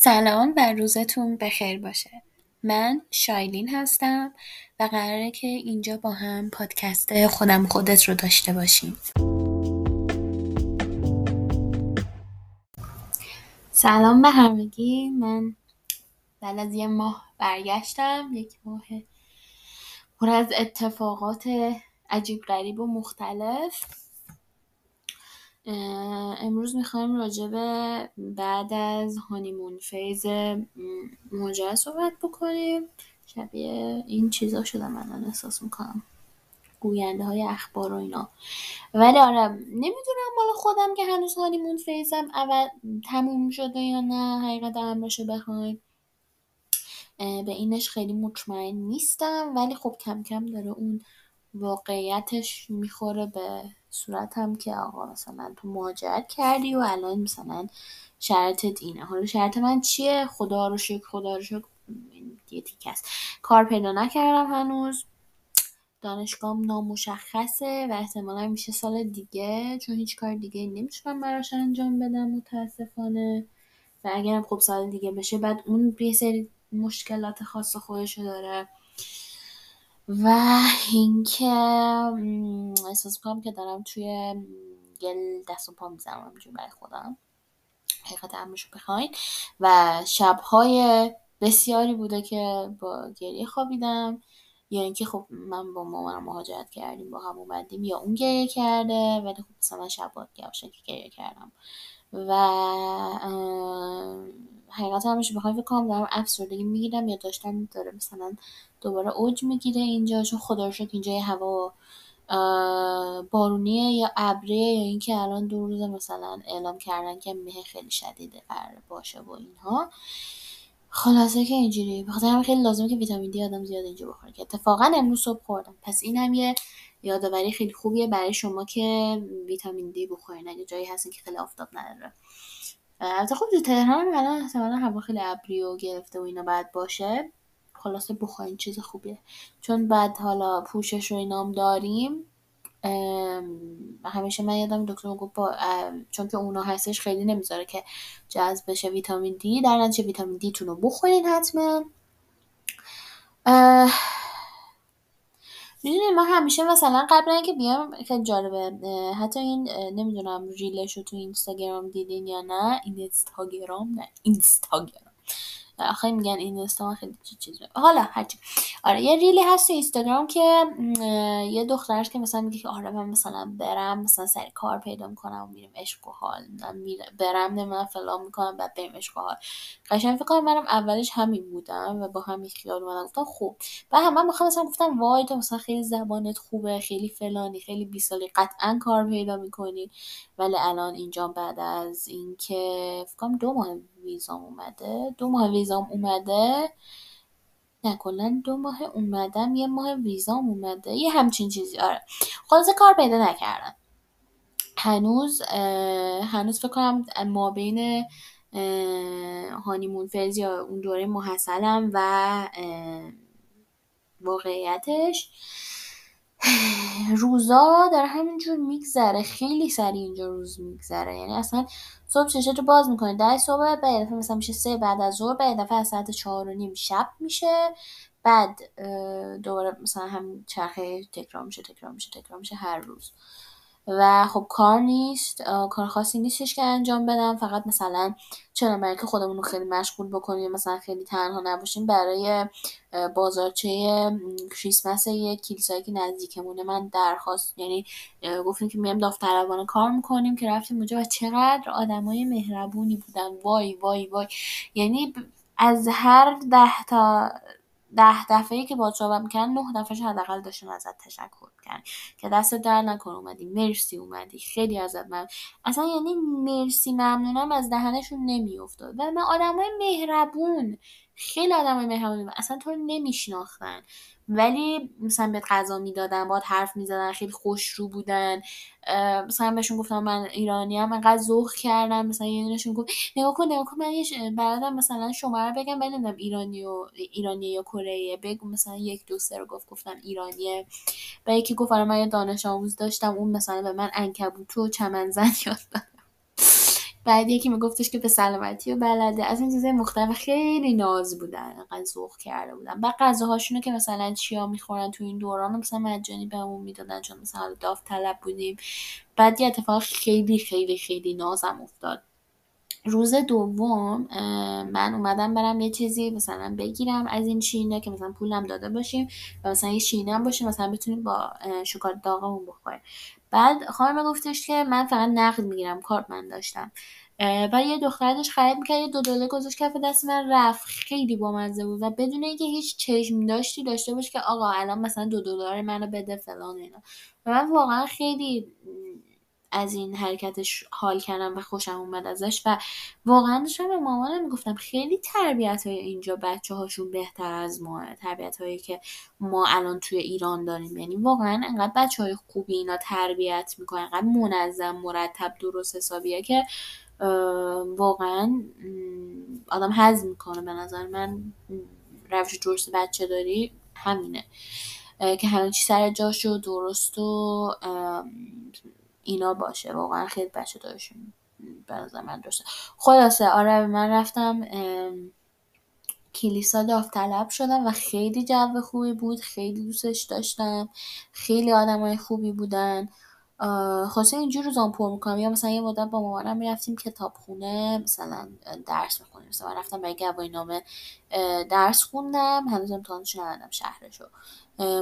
سلام و روزتون بخیر باشه. من شایلین هستم و قراره که اینجا با هم پادکست خودم خودت رو داشته باشیم. سلام به همگی. من بعد از یه ماه برگشتم. یک ماه پر از اتفاقات عجیب غریب و مختلف. امروز می‌خوایم راجع به بعد از هانیمون فیز ماجرا صحبت بکنیم. شبیه این چیزا من احساس می‌کنم. گوینده های اخبار و اینا. ولی آره نمی‌دونم مال خودم که هنوز هانیمون فیزم اول تموم شده یا نه حقیقت امرشو بخواین به اینش خیلی مطمئن نیستم ولی خب کم کم داره اون واقعیتش می‌خوره به صورتم که آقا مثلا تو مهاجرت کردی و الان مثلا شرطت اینه. حالا شرط من چیه؟ خدا رو شکر خدا رو شکر. یه است. کار پیدا نکردم هنوز. دانشگاهم نامشخصه و احتمالا میشه سال دیگه چون هیچ کار دیگه نمی‌تونم براش انجام بدم متاسفانه. و اگرم خب سال دیگه بشه بعد اون یه سری مشکلات خاص خودشو داره. و اینکه احساس می‌کنم که دارم توی گل دست و پا می‌زنم برای خودم. حقیقت امرشو بخواین. و شبهای بسیاری بوده که با گریه خوابیدم. یا اینکه خب من با مامانم مهاجرت کردیم با هم اومدیم یا اون گریه کرده ولی خب مثلا شبات که گریه کردم. و حقیقت همش بخوام فکر کنم دارم افسردگی می‌گیرم یا داشتم داره مثلا دوباره اوج می‌گیره اینجا چون خدا رو شکر اینجا هوا بارونیه یا ابریه یا اینکه الان دو روز مثلا اعلام کردن که مه خیلی شدیده قرار باشه و اینها. خلاصه که اینجوری. بخاطر همین خیلی لازمه که ویتامین دی آدم زیاد اینجا بخوره که اتفاقا امروز صبح خوردم. پس این هم یه یادآوری خیلی خوبیه برای شما که ویتامین دی بخورین. اگه جایی هستین که خیلی آفتاب نداره. البته خب تو تهران الان احتمالا هوا خیلی ابری و گرفته و اینا بعد باشه. خلاصه بخورین چیز خوبیه. چون بعد حالا پوشش رو اینام داریم. همیشه من یادم دکتر گفت با چون که اونا هستش خیلی نمی‌ذاره که جذب بشه ویتامین دی. در نتیجه ویتامین دی تون رو بخورین حتما. می‌دونی ما همیشه مثلا قبل اینکه بیام خیلی جالبه. حتی این نمی‌دونم ریلش رو تو اینستاگرام دیدین یا نه؟ اینستاگرام؟ نه اینستاگرام. آخه میگن این اینستا خیلی چیز حالا هرچی. آره یه ریلی هست تو اینستاگرام که یه دخترش که مثلا میگه که آره من مثلا برم مثلا سر کار پیدا می‌کنم و میرم عشق و حال برم من فلان می‌کنم بعد بریم عشق و حال. قشنگ فکر کنم منم اولش همین بودم و با همین خیال اومدم. گفتم خوب. و هم من می‌خوام مثلا گفتم وای تو مثلا خیلی زبانت خوبه خیلی فلانی خیلی بی سالی قطعا کار پیدا می‌کنی. ولی الان اینجا بعد از اینکه فکر کنم دو ماه ویزام اومده. دو ماه ویزام اومده. نه کلا دو ماه اومدم. یه ماه ویزام اومده. یه همچین چیزی. آره. خلاصه کار پیدا نکردم. هنوز هنوز فکر کنم ما بین هانیمون فیز یا اون دوره محصلم و واقعیتش. روزا در همینجور میگذره خیلی سریع اینجا روز میگذره. یعنی اصلا صبح چشت رو باز می‌کنی ده صبح بعد دفعه مثلا میشه سه بعد از ظهر بعد دفعه از ساعت چهار و نیم شب میشه. بعد دوباره مثلا هم چرخه تکرار میشه تکرار میشه تکرار میشه هر روز. و خب کار نیست کار خاصی نیستش که انجام بدم. فقط مثلا چرا برای که خودمون رو خیلی مشغول بکنیم مثلا خیلی تنها نباشیم برای بازارچه کریسمس یک کلیسایی که نزدیکمونه من درخواست یعنی گفتیم که میام داوطلبانه کار می‌کنیم که رفتیم اونجا و چقدر آدمای مهربونی بودن. وای وای وای. یعنی از هر ده تا ده دفعه که با صحبت می‌کردن نه دفعه حداقل داشتن ازت تشکر کردن که دست در نکن اومدی. مرسی اومدی. خیلی ازت من اصلا یعنی مرسی ممنونم از دهنشون نمیافتاد. و من آدمای مهربون. خیلی آدمای مهربون اصلا تو رو نمیشناختن. ولی مثلا بهت غذا می‌دادن باید حرف می‌زدن خیلی خوش رو بودن مثلا بهشون گفتم من ایرانی هم انقدر ذوق کردم. مثلا یه دونشون گفت نگاه کن نگاه کن من یه برادرم مثلا شما رو بگم نمی‌دونم ایرانی و ایرانی یا کره. بگو مثلا یک دو رو گفت گفتم ایرانیه و یکی گفت آره من یه دانش آموز داشتم. اون مثلا به من انکبوت و چمنزن یاد دادم بعد یکی میگفتش که به سلامتی و بلده. از این چیزای مختلف خیلی ناز بودن انقدر ذوق کرده بودن. بعد غذاهاشونو که مثلا چیا می‌خورن تو این دوران مثلا مجانی بهمون می‌دادن چون مثلا داوطلب بودیم. بعد یه اتفاق خیلی خیلی خیلی نازم افتاد. روز دوم من اومدم برم یه چیزی مثلا بگیرم. از این شینه که مثلا پولم داده باشیم و مثلا یه شینه هم باشه مثلا بتونیم با شکلات داغمون بخوریم. بعد خانم گفتش که من فقط نقد می‌گیرم کارت من داشتم. و یه دختر داشت خرید می‌کرد یه دو دلار گذاشت کف دست من رفت. خیلی بامزه بود. و بدون اینکه هیچ چشم داشتی داشته باش که آقا الان مثلا دو دلار منو بده فلان اینا. و من واقعا خیلی از این حرکتش حال کردم و خوشم اومد ازش و واقعا داشتم به مامانم می‌گفتم خیلی تربیت های اینجا بچه هاشون بهتر از ما تربیت هایی که ما الان توی ایران داریم. یعنی واقعا انقدر بچه های خوبی اینا تربیت می‌کنن انقدر منظم مرتب درست حسابیه که واقعا آدم حزم می‌کنه. به نظر من روش درست بچه داری همینه. که همه چی سر جاش و درست و اینا باشه. واقعا خیلی بچه دارشون به من درسته. خلاصه آره من رفتم کلیسا داوطلب شدم و خیلی جو خوبی بود. خیلی دوستش داشتم. خیلی آدمای خوبی بودن. خلاصه اینجور روزام پر می‌کنم. یا مثلا یه مدت با مامانم می‌رفتیم کتابخونه مثلا درس می‌خونیم مثلا رفتم برای گواهی نامه درس خوندم هنوز امتحانش ندادم شهرشو.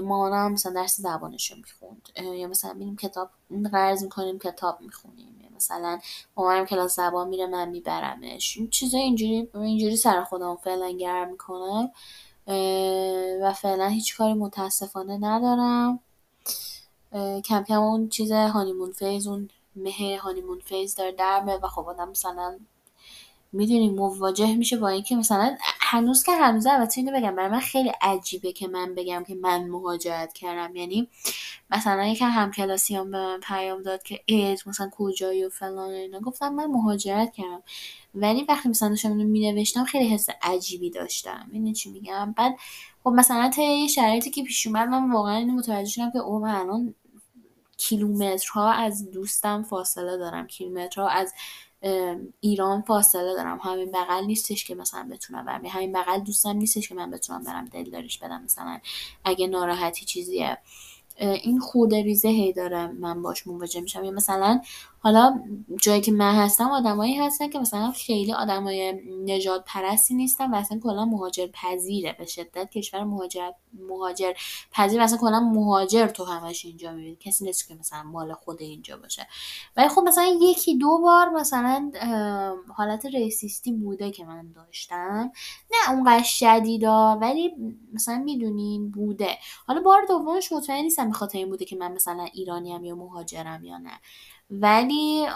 مامانم مثلا درس زبانشو می‌خوند. یا مثلا میریم کتاب قرض می‌کنیم کتاب می‌خونیم. یا مثلا مامانم کلاس زبان میره من میبرمش. این چیزا اینجوری اینجوری سر خودم فعلا گرم می‌کنم. و فعلا هیچ کاری متاسفانه ندارم. کم کم اون چیز honeymoon phase اون مه honeymoon phase داره در و خب آدم مثلا می‌دونی مواجه میشه با اینکه مثلا هنوز که هنوز البته اینو بگم برای من خیلی عجیبه که من بگم که من مهاجرت کردم. یعنی مثلا یکم همکلاسیام به من پیام داد که اید مثلا کجایی و فلان اینا. گفتم من مهاجرت کردم. ولی وقتی مثلا داشتم اینو مینوشتم خیلی حس عجیبی داشتم. این چی میگم؟ بعد خب مثلا تا یه شرایطی که پیش اومد من واقعا اینو متوجه شدم که او من الان کیلومترها از دوستم فاصله دارم. کیلومترها از ایران فاصله دارم. همین بغل نیستش که مثلا بتونم برم. همین بغل دوستم نیستش که من بتونم برم دلداریش بدم. مثلا اگه ناراحتی چیزیه. این خورده ریزه هی داره من باش مواجه میشم. یا مثلا حالا جایی که من هستم آدمایی هستن که مثلا خیلی آدمای نجات پرستی نیستن و اصلا کلا مهاجر پذیره به شدت کشور مهاجر مهاجر پذیر اصلا کلا مهاجر تو همش اینجا می‌بینی. کسی نیست که مثلا مال خود اینجا باشه. ولی خب مثلا یکی دو بار مثلا حالت ریسیستی بوده که من داشتم. نه اونقدر شدیدا ولی مثلا می‌دونین بوده. حالا بار دومش مطمئن نیستم به خاطر این بوده که من مثلا ایرانیم یا مهاجرم یا نه. ولی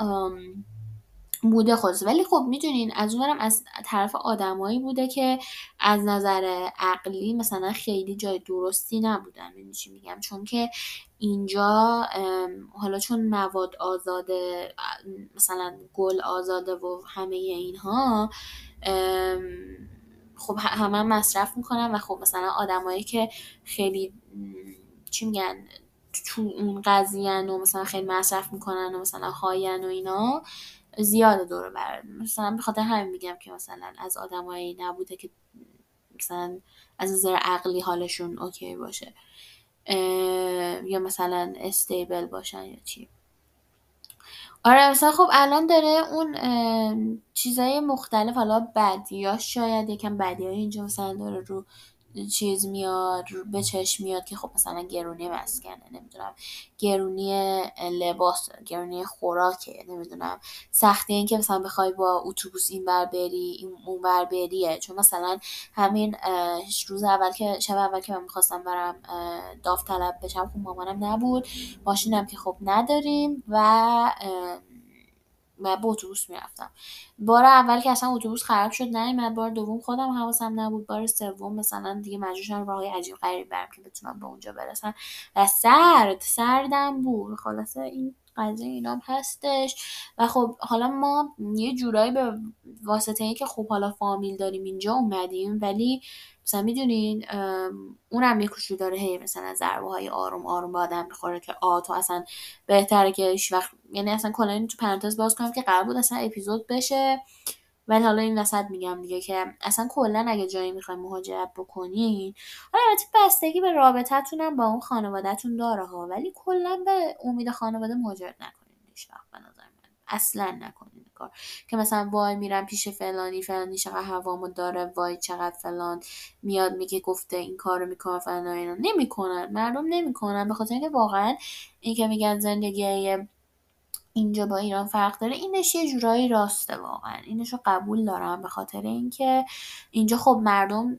بوده خود ولی خب می‌دونین از اونورم از طرف آدمایی بوده که از نظر عقلی مثلا خیلی جای درستی نبودن. یعنی چی میگم؟ چون که اینجا حالا چون مواد آزاده مثلا گل آزاده و همه اینها خب همه مصرف می‌کنن و خب مثلا آدمایی که خیلی چی میگن؟ تو اون قضیه و مثلا خیلی مصرف می‌کنن و مثلا هاین و اینا زیاده دور بر. مثلا به خاطر همین میگم که مثلا از آدمایی نبوده که مثلا از نظر عقلی حالشون اوکی باشه. یا مثلا استیبل باشن یا چی. آره مثلا خب الان داره اون چیزای مختلف حالا بدیاش شاید یکم بدی اینجا مثلا داره رو چیز میاد به چشم میاد که خب مثلا گرونی مسکنه نمی‌دونم گرونی لباس گرونی خوراکه نمی‌دونم. سختی این که مثلا بخوای با اتوبوس این بر بری اون بر بریه. چون مثلا همین روز اول که شب اول که من می‌خواستم برم داوطلب بشم خب مامانم نبود. ماشینم که خب نداریم و و با اتوبوس می‌رفتم. بار اول که اصلا اتوبوس خراب شد نیومد بار دوم خودم حواسم نبود. بار سوم مثلا دیگه مجبور شدم عجیب غریب برم که بتونم به اونجا برسم. و سرد سردم بود. خلاصه این قضیه اینام هستش. و خب حالا ما یه جورایی به واسطه اینکه خب حالا فامیل داریم اینجا اومدیم ولی مثلا می‌دونین اونم یه کوچولو داره هی مثلا ضربه های آروم آروم به آدم می‌خوره که آ تو اصلا بهتره که وقت یعنی اصلا کلا تو پرانتز باز کنم که قرار بود اصلا اپیزود بشه. ولی حالا این وسط میگم دیگه که اصلا کلا اگه جایی می‌خوایم مهاجرت بکنین حالا البته بستگی به رابطتون با اون خانوادهتون داره ها ولی کلا به امید خانواده مهاجرت نکنین هیچ وقت نظر من. اصلا نکنین کار. که مثلا وای میرم پیش فلانی فلانی چقدر هوامو داره وای چقدر فلان میاد میگه گفته این کارو می‌کنه فلان اینا. نمی‌کنن مردم نمی‌کنن به خاطر اینکه واقعا این که میگن زندگی اینجا با ایران فرق داره اینش یه جورایی راسته واقعا. اینش رو قبول دارم به خاطر اینکه اینجا خب مردم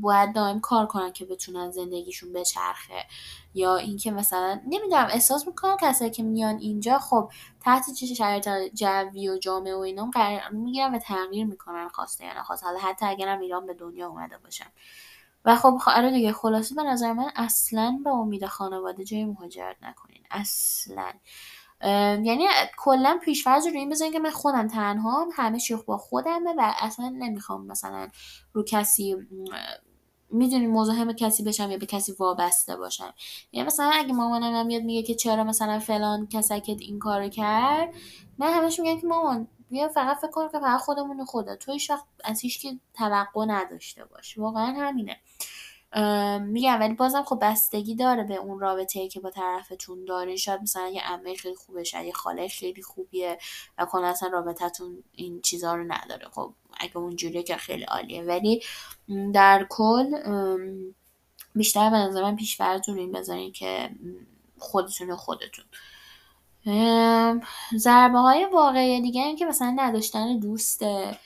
باید دائم کار کنن که بتونن زندگیشون بچرخه. یا اینکه مثلا نمی‌دونم احساس می‌کنم کسایی که میان اینجا خب تحت چه شرایط جوی و جامعه و اینا قرار می‌گیرن و تغییر می‌کنن خواسته یا نخواست حالا حتی اگرم ایران به دنیا اومده باشن. و خب آره دیگه خلاصه به نظر من اصلا به امید خانواده جای مهاجرت نکنین. اصلا. یعنی کلا پیشفرض رو این بزنین که من خودم تنها همه چی با خودمه و اصلا نمی‌خوام مثلا رو کسی می‌دونی مزاحم کسی بشم یا به کسی وابسته باشم. یعنی مثلا اگه مامانم میاد میگه که چرا مثلا فلان کسکت این کارو کرد من همش میگم که مامان بیا فقط فکر کن که فقط خودمون خودت تو هیچ وقت از هیچ که توقع نداشته باش. واقعا همینه. میگم ولی بازم خب بستگی داره به اون رابطه که با طرفتون دارین. شاید مثلا یه عمه خیلی خوبه شاید یه خاله خیلی خوبیه و کلا اصلا رابطتون این چیزها رو نداره. خب اگه اونجوریه که خیلی عالیه. ولی در کل بیشتر به نظر من رو این بذارین که خودتون و خودتون. ضربه های واقعی دیگه این که مثلا نداشتن دوسته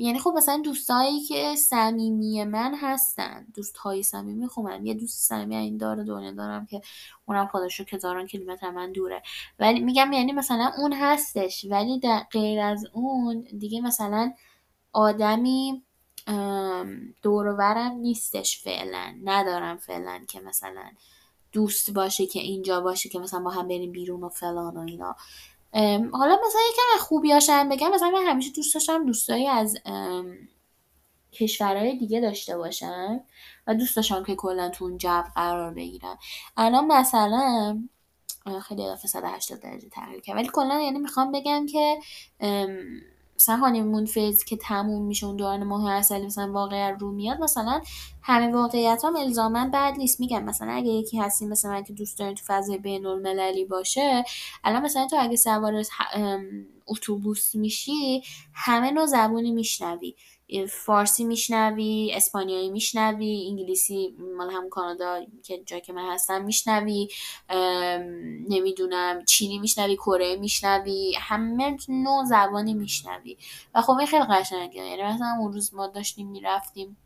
یعنی خب مثلا دوستایی که صمیمی من هستن دوست های صمیمی خب من یه دوست صمیمی این داره دنیا دارم که اونم خودش رو هزاران کیلومتر من دوره. ولی میگم یعنی مثلا اون هستش ولی در غیر از اون دیگه مثلا آدمی دورورم نیستش فعلا. ندارم فعلا که مثلا دوست باشه که اینجا باشه که مثلا با هم بریم بیرون و فلان و اینا. حالا مثلا یکم خوبیاشم بگم مثلا من همیشه دوست داشتم دوستایی از کشورهای دیگه داشته باشم و دوست داشتم که کلا تو اون جو قرار بگیرم الان مثلا خیلی اضافه 180 درجه تغییر کرد. ولی کلا یعنی می‌خوام بگم که مثلا هانیمون فیز که تموم میشه اون دوران ماه اصلی مثلا واقعا رو میاد مثلا همه واقعیت هم الزاما بد نیست. میگم مثلا اگه یکی هستی مثلا من که دوست دارین تو فضای بین المللی باشه الان مثلا تو اگه سوار اتوبوس میشی همه نوع زبونی میشنوی. فارسی میشنوی اسپانیایی میشنوی انگلیسی مال هم کانادا که جایی که من هستم میشنوی نمی‌دونم چینی میشنوی کره میشنوی همه نوع زبانی میشنوی. و خب این خیلی قشنگه. یعنی مثلا اون روز ما داشتیم می‌رفتیم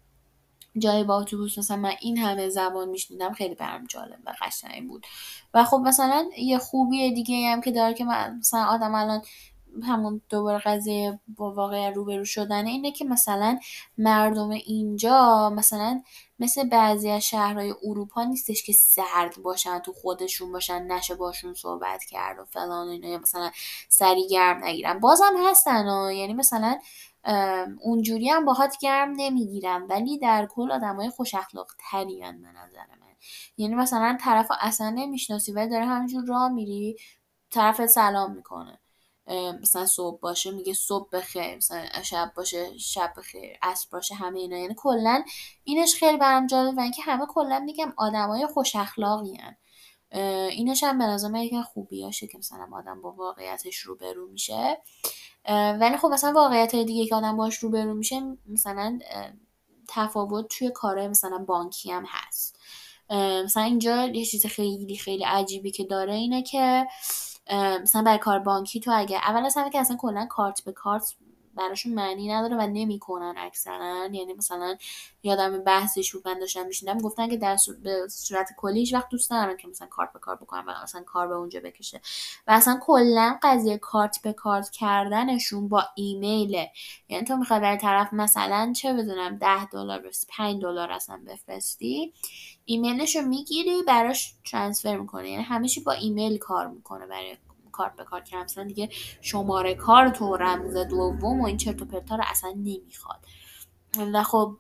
جای با اتوبوس مثلا من این همه زبان میشنیدم خیلی برام جالب و قشنگ بود. و خب مثلا یه خوبی دیگه هم که داره که من مثلا آدم الان همون دوباره قضیه با واقعا روبرو شدن اینه که مثلا مردم اینجا مثلا مثل بعضی از شهرهای اروپا نیستش که سرد باشن تو خودشون باشن نشه باشون صحبت کرد و فلان اینا. یا مثلا سری گرم نگیرن. بازم هستن و یعنی مثلا اونجوری هم باهات گرم نمی‌گیرن. ولی در کل آدمای خوش اخلاق ترین به نظر من. یعنی مثلا طرف اصلا نمی‌شناسی ولی داره همینجور راه میری طرف سلام می‌کنه. مثلا صبح باشه میگه صبح بخیر مثلا شب باشه شب بخیر عصر باشه همه اینا. یعنی کلا اینش خیلی برام جالب و اینکه همه کلا میگم آدمای خوش اخلاقی هن. اینش هم به نظر یکی خوبیاشه که مثلا آدم با واقعیتش روبرو میشه. ولی خب مثلا واقعیت دیگه که آدم باش روبرو میشه مثلا تفاوت توی کارهای مثلا بانکی هم هست. مثلا اینجا یه چیز خیلی خیلی عجیبی که داره اینه که مثلا برای کار بانکی تو اگه اول از همه که اصلا کلا کارت به کارت براشون معنی نداره و نمی‌کنن اکثرا. یعنی مثلا یادم بحثش بود من داشتم میشیندم گفتن که در به صورت کلی وقت دوست ندارن که مثلا کارت به کار بکنن و مثلا کار به اونجا بکشه. و اصلا کلا قضیه کارت به کارت کردنشون با ایمیله یعنی تو می‌خوای برای طرف مثلا چه بدونم 10 دلار بفرستی 5 دلار اصلا بفرستی ایمیلش رو می‌گیری براش ترانسفر می‌کنه یعنی همیشه با ایمیل کار می‌کنه برای کارت به کارت کردن مثلا دیگه شماره کارت و رمز دوم و این چرت و پرتا رو اصلا نمی‌خواد. و خب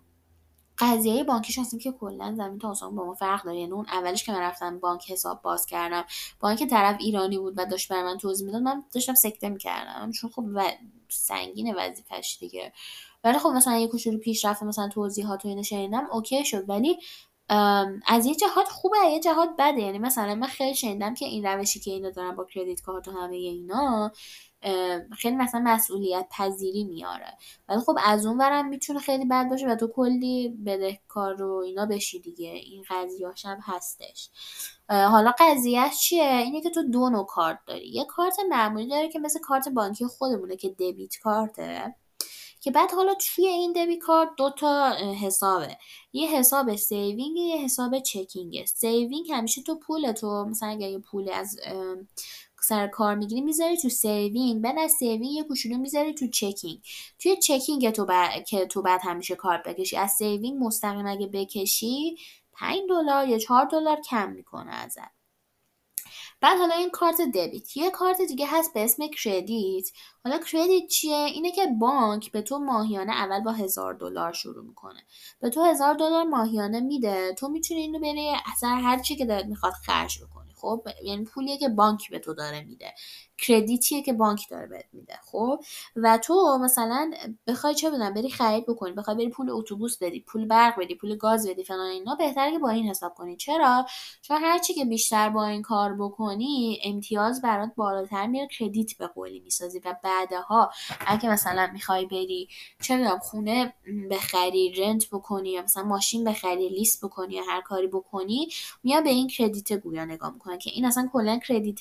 قضیه بانکیش هستیم که کلا زمین تا آسمون با ما فرق داره. یعنی اون اولش که من رفتم بانک حساب باز کردم بانک طرف ایرانی بود و داشت بر من توضیح می‌داد من داشتم سکته می‌کردم. چون خب و... سنگین وظیفش دیگه. ولی خب مثلا یه کوچولو پیش رفته مثلا توضیحات و اینو شنیدم اوکی شد. ولی از یه جهات خوبه یه جهات بده. یعنی مثلا من خیلی شنیدم که این روشی که اینا دارن با کردیت کارت و همه اینا خیلی مثلا مسئولیت پذیری میاره. ولی خب از اون ورم می‌تونه خیلی بد باشه و تو کلی بدهکار و اینا بشی دیگه. این قضیه هم هستش. حالا قضیهش چیه؟ اینه که تو دو نوع کارت داری. یه کارت معمولی داره که مثل کارت بانکی خودمونه که debit card ه. که بعد حالا توی این debit card دو تا حسابه. یه حساب saving یه حساب checking ه saving همیشه تو پول تو مثلا اگه یه پول از سر کار می‌گیری می‌ذاری تو saving بعد از saving یه کوچولو می‌ذاری تو checking. توی checking تو که تو بعد همیشه کارت بکشی از saving مستقیم اگه بکشی 5 دلار یا 4 دلار کم می‌کنه ازت. بعد حالا این کارت debit. یه کارت دیگه هست به اسم credit. حالا credit چیه؟ اینه که بانک به تو ماهیانه اول با هزار دلار شروع می‌کنه. به تو هزار دلار ماهیانه میده. تو می‌تونی اینو بری سر هر چی که دلت می‌خواد خرج بکنی. خب؟ یعنی پولیه که بانک به تو داره میده. کردیتیه که بانک داره بهت میده. خب؟ و تو مثلا بخوای چه بدونم بری خرید بکنی. بخوای بری پول اتوبوس بدی پول برق بدی پول گاز بدی فلان اینا. بهتره که با این حساب کنی. چرا؟ چون هر چی که بیشتر با این کار بکنی امتیاز برات بالاتر میاد کردیت به قولی می‌سازی و بعدها اگه مثلا می‌خوای بری چه بدونم خونه بخری رنت بکنی یا مثلا ماشین بخری لیست بکنی یا هر کاری بکنی میا به این credit گویا نگاه می‌کنن که این اصلا کلا credit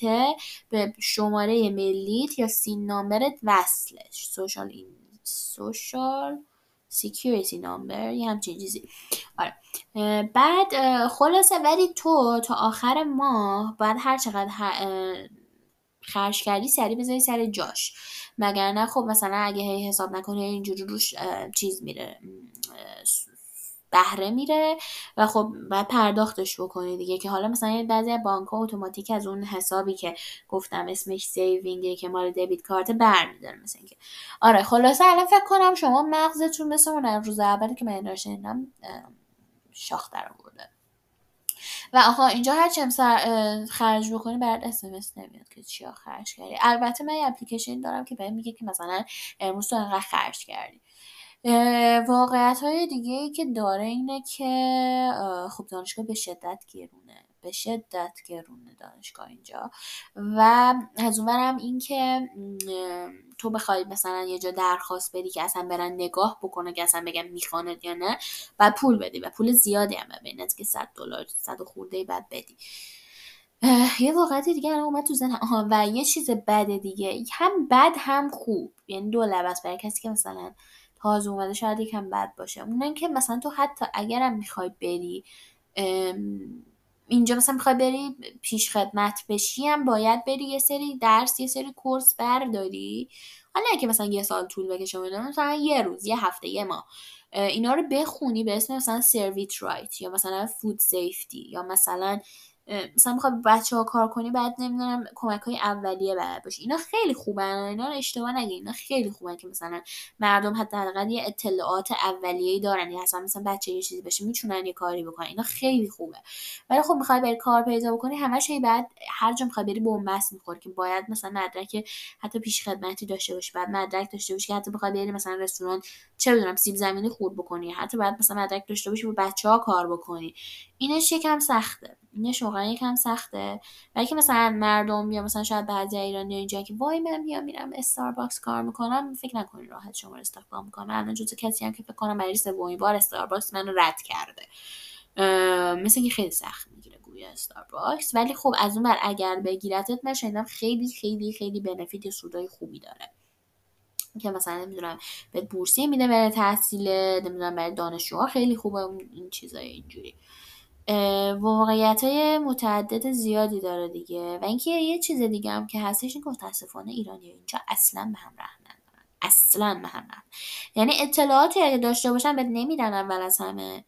به شما شماره ملیت یا SIN number ت وصلش. social این social security number یه همچین چیزی. آره. بعد خلاصه ولی تو تا آخر ماه باید هر چقدر خرج کردی سریع بذاری سر جاش. مگر نه خب مثلا اگه حساب نکنی اینجوری روش چیز میره. بهره میره و خب باید پرداختش بکنی دیگه که حالا مثلا بعضی بانک ها اتوماتیک از اون حسابی که گفتم اسمش سیوینگه که مال دبیت کارت برمیداره مثلا اینکه. آره خلاصه الان فکر کنم شما مغزتون مثل اون روز اولی که من شنیدم شاخ در آورده. و آها اینجا هر چم خرج بکنی برات اسمس نمیاد که چیا خرج کردی. البته من اپلیکیشن دارم که بهم میگه که مثلا امروز تو انقدر خرج کردی. واقعیت های دیگه ای که داره اینه که خب دانشگاه به شدت گرونه به شدت گرونه دانشگاه اینجا. و از اونورم این که تو بخوای مثلا یه جا درخواست بدی که اصلا برن نگاه بکنه که اصلا بگم می‌خواند یا نه و پول بدی و پول زیادی هم ببین از که 100 دلار 100 خورده بعد بدی. یه واقعیت دیگه الان اومد تو زن و یه چیز بد دیگه هم بد هم خوب. یعنی دو لباس برای کسی که مثلا تازه اومده شاید یکم بد باشه. اونن که مثلا تو حتی اگرم می‌خوای بری اینجا مثلا می‌خوای بری پیش خدمت بشی هم باید بری یه سری درس یه سری کورس برداری. حالا که مثلا یه سال طول بکشه مثلا یه روز یه هفته یه ماه. اینا رو بخونی به اسم مثلا سرویت رایت یا مثلا فود سیفتی یا مثلا مثلا می‌خوای بچه ها کار کنی بعد نمی‌دونم کمک های اولیه بعد باشه. اینا خیلی خوبن اینا رو اشتباه نگی اینا خیلی خوبن که مثلا مردم حداقل یه اطلاعات اولیه‌ای دارن. یا اصلا مثلا بچه یه چیزی بشه می‌تونن یه کاری بکنن. اینا خیلی خوبه. ولی خب می‌خوای بری کار پیدا بکنی همش هی بعد هر جا می‌خوای بری بنبست می‌خوری که باید مثلا مدرک حتی پیش خدمتی داشته باشی. بعد مدرک داشته باشی که حتی بخوای بری مثلا رستوران چه بدونم سیب زمینی خورد بکنی. حتی بعد مثلا مدرک داشته باشی با بچه ها کار بکنی. اینش یکم سخته. اینش واقعا یکم سخته. ولی که مثلا مردم یا مثلا شاید بعضی ایرانی اینجا که وای من میام میرم استارباکس کار می‌کنم فکر نکنین راحت شما رو استخدام می‌کنن الان جزو کسی هم که فکر کنم برای سومین بار استارباکس منو رد کرده. مثل که خیلی سخت می‌گیره گویا استارباکس. ولی خب از اون ور اگر بگیرتت من شنیدم خیلی خیلی خیلی benefit سودای خوبی داره. که مثلا نمی‌دونم به بورسیه میده برای تحصیل نمی‌دونم برای دانشجوها خیلی خوبه این چیزای اینجوری. واقعیت های متعدد زیادی داره دیگه. و اینکه یه چیز دیگه هم که هستش این متاسفانه ایرانی اینجا اصلا به هم رحم ندارن. اصلا به هم رحم. یعنی اطلاعاتی اگه داشته باشن بهت نمیدن اول از همه.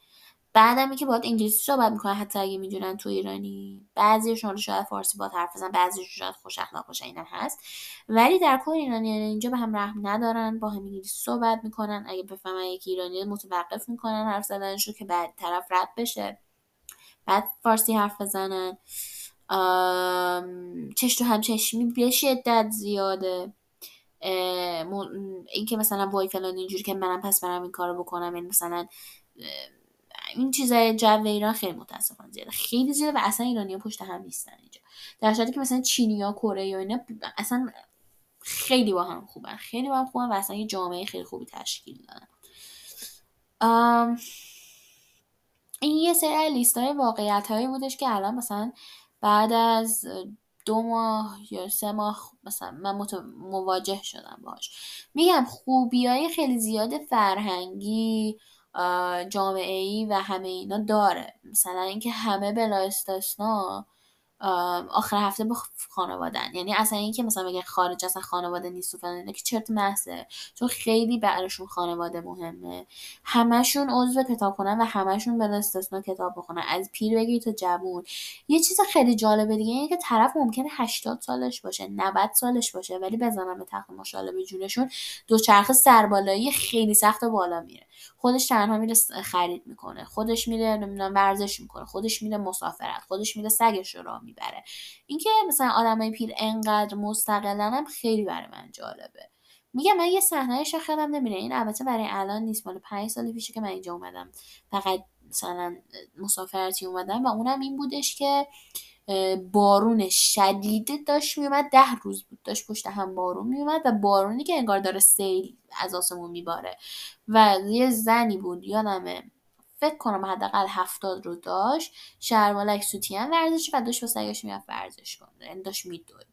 بعدم که باید انگلیسی صحبت می‌کنن حتی اگه می‌دونن تو ایرانی. بعضیشون رو شاید فارسی با حرف بزنن بعضیشون شاید خوش اخلاق باشه اینم هست. ولی در کل ایرانی اینجا به هم رحم ندارن با هم انگلیسی صحبت می‌کنن. اگه بفهمن یکی ایرانی متوقف می‌کنن حرف زدنشو که بعد طرف رد بشه. بعد فارسی حرف بزنن چشم هم چشمی به شدت زیاده. این که مثلا وای فلان اینجوری که منم پس برم این کارو بکنم. این یعنی مثلا این چیزای جو ایران خیلی متاسفانه زیاده. خیلی زیاده و اصلا ایرانی ها پشت هم نیستن اینجا. در صورتی که مثلا چینی ها کره یا اینا اصلا خیلی با هم خوبن. خیلی با هم خوبن و اصلا یه جامعه خیلی خوبی تشکیل دادن. این یه سری لیست های واقعیت هایی بودش که الان مثلا بعد از دو ماه یا سه ماه مثلا من مواجه شدم باش میگم خوبی های خیلی زیاد فرهنگی جامعه ای و همه اینا داره. مثلا اینکه همه بلا استثنا آخر هفته با خانوادن یعنی اصلا اینکه مثلا بگه خارج اصلا خانواده نیست و فلان که چرت محضه چون خیلی براشون خانواده مهمه. همشون عضو کتاب کنن و همشون بلا استثنا کتاب بخونن. از پیر بگی تا جوون. یه چیز خیلی جالبه دیگه اینه که طرف ممکنه 80 سالش باشه 90 سالش باشه ولی بزنن به تخت ماشاءالله به جونشون دوچرخه سربالایی خیلی سخت بالا میره. خودش تنها میره خرید می‌کنه. خودش میره نمی‌دونم ورزش می‌کنه. خودش میره مسافرت. خودش میره سگش رو راه می‌بره. اینکه مثلا آدمای پیر انقدر مستقلن هم خیلی برای من جالبه. میگم من یه صحنه خیلی نمیره. این البته برای الان نیست. مال پنج سال پیشه که من اینجا اومدم. فقط مثلا مسافرتی اومدم و اونم این بودش که بارون شدید داشت میومد ده روز بود داشت پشت هم بارون میومد و بارونی که انگار داره سیل از آسمون میباره و یه زنی بود یادمه. فکر کنم حداقل هفتاد رو داشت. شرمالک سوتیان ورزشی و داشت با سگش می‌رفت ورزش کنه. یعنی داشت میدوید.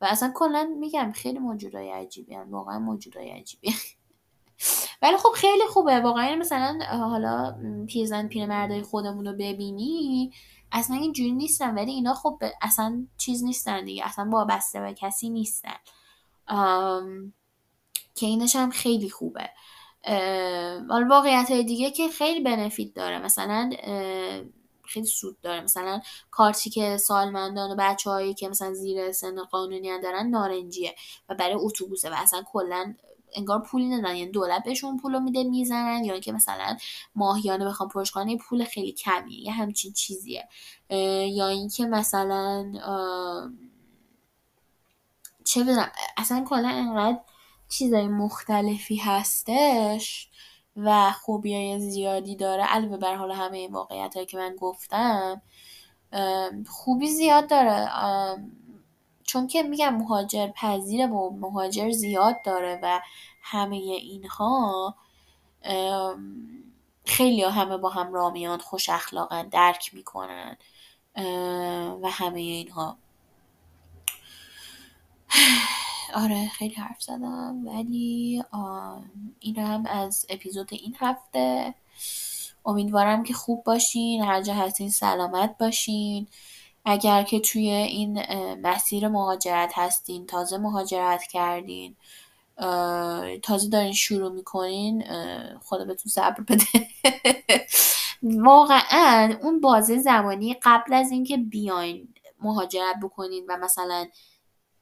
و اصلا کلا میگم خیلی موجودای عجیبی هم. واقعا موجودای عجیبی ولی خب خیلی خوبه. واقعا مثلا حالا پیرزن پیرمردای خودمون رو ببینی اصلا اینجوری نیستن. ولی اینا خب اصلا چیز نیستن دیگه. اصلا وابسته به کسی نیستن. که اینش هم خیلی خوبه. حالا واقعیت های دیگه که خیلی بنفیت داره. مثلا خیلی سود داره. مثلا کارتی که سالمندان و بچه هایی که مثلا زیر سن قانونی دارن نارنجیه و برای اتوبوسه و اصلا کلا انگار پولی ندارن یعنی دولت بهشون پول رو میده می‌زنن یا اینکه مثلا ماهیانه بخوام پرش کنن پول خیلی کمیه یه همچین چیزیه. یا اینکه مثلا چه بدونم اصلا کلا انقدر چیزای مختلفی هستش و خوبی زیادی داره. علاوه بر حال همه این واقعیت که من گفتم خوبی زیاد داره. چون که میگم مهاجر پذیره و مهاجر زیاد داره و همه اینها خیلی همه با هم رامیان خوش اخلاقن درک می‌کنن و همه اینها. آره خیلی حرف زدم ولی این هم از اپیزود این هفته. امیدوارم که خوب باشین هر جا هستین سلامت باشین. اگر که توی این مسیر مهاجرت هستین تازه مهاجرت کردین تازه دارین شروع می‌کنین خدا بهتون صبر بده. واقعا اون بازه زمانی قبل از اینکه بیاین مهاجرت بکنین و مثلا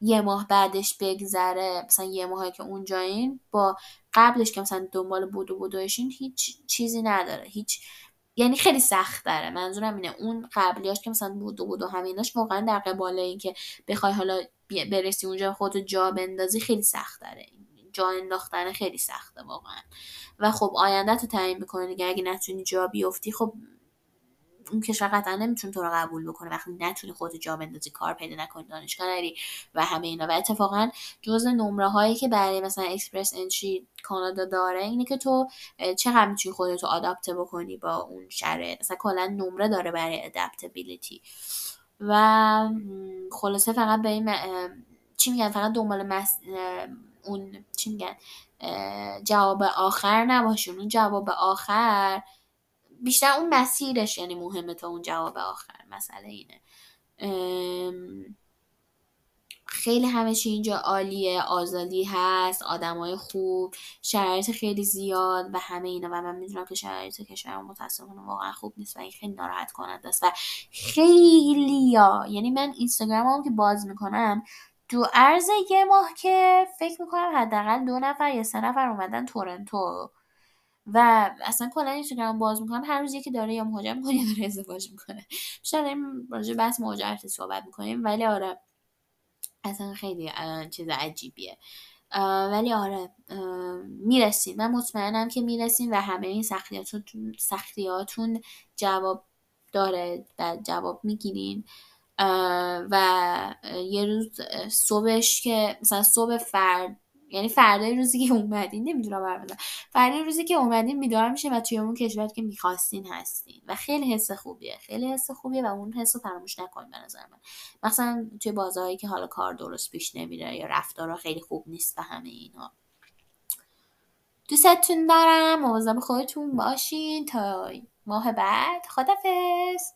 یه ماه بعدش بگذره مثلا یه ماهی که اونجایین با قبلش که مثلا دنبال بودو بودوشین هیچ چیزی نداره. هیچ یعنی خیلی سخت داره. منظورم اینه اون قبلیاش که مثلا بودو بودو همیناش واقعا در قبال اینکه بخوای حالا برسی اونجا خودتو جا بندازی خیلی سخت داره. جا انداختن خیلی سخته واقعا. و خب آینده تو تعیین می‌کنه دیگه. اگه نتونی جا بیفتی خب اون کشور قطعا نمی‌تونه تو رو قبول بکنه. وقتی نتونی خودت جا بندازی کار پیدا نکنی دانشگاه نری و همه اینا. و اتفاقا جز نمره هایی که برای مثلا اکسپرس انتری کانادا داره اینه که تو چقدر می‌تونی خودت رو آداپته بکنی با اون شرایط. مثلا کلا نمره داره برای ادپتبیلیتی و خلاصه فقط به این چی میگن؟ فقط دنبال مس... اون چی میگن؟ جواب آخر نباشه. اون جواب آخر بیشتر اون مسیرش یعنی مهمه تا اون جواب آخر. مسئله اینه. خیلی همه چی اینجا عالیه آزادی هست آدمای خوب شرایط خیلی زیاد و همه اینا. و من می‌دونم که شرایط کشور متاسفانه واقعا خوب نیست و این خیلی ناراحت کننده است. و خیلی ها یعنی من اینستاگرام هم که باز می‌کنم تو عرض یه ماه که فکر می‌کنم حداقل دو نفر یا سه نفر اومدن تورنتو. و اصلا کلا اینستاگرام باز می‌کنم هر روز یکی داره یا مهاجر می‌کنه یا داره ازدواج می‌کنه. بیشتر داریم راجع بحث مهاجرت صحبت می‌کنیم ولی آره اصلا خیلی چیز عجیبیه. ولی آره می‌رسیم. من مطمئنم که می‌رسیم و همه این سختیاتون سختیاتون جواب داره و جواب می‌گیرین. و یه روز صبحش که مثلا صبح فرد یعنی فردای روزی که اومدین نمی‌دونم برمیدارم فردای روزی که اومدین بیدار میشه و توی اون کشور که می‌خواستین هستین. و خیلی حس خوبیه. خیلی حس خوبیه و اون حس رو فراموش نکنین به نظر من. مثلا توی بازارهایی که حالا کار درست پیش نمیره یا رفتارها خیلی خوب نیست و همه اینا. دوستتون دارم. مواظب خودتون باشین تا ماه بعد. خدافظ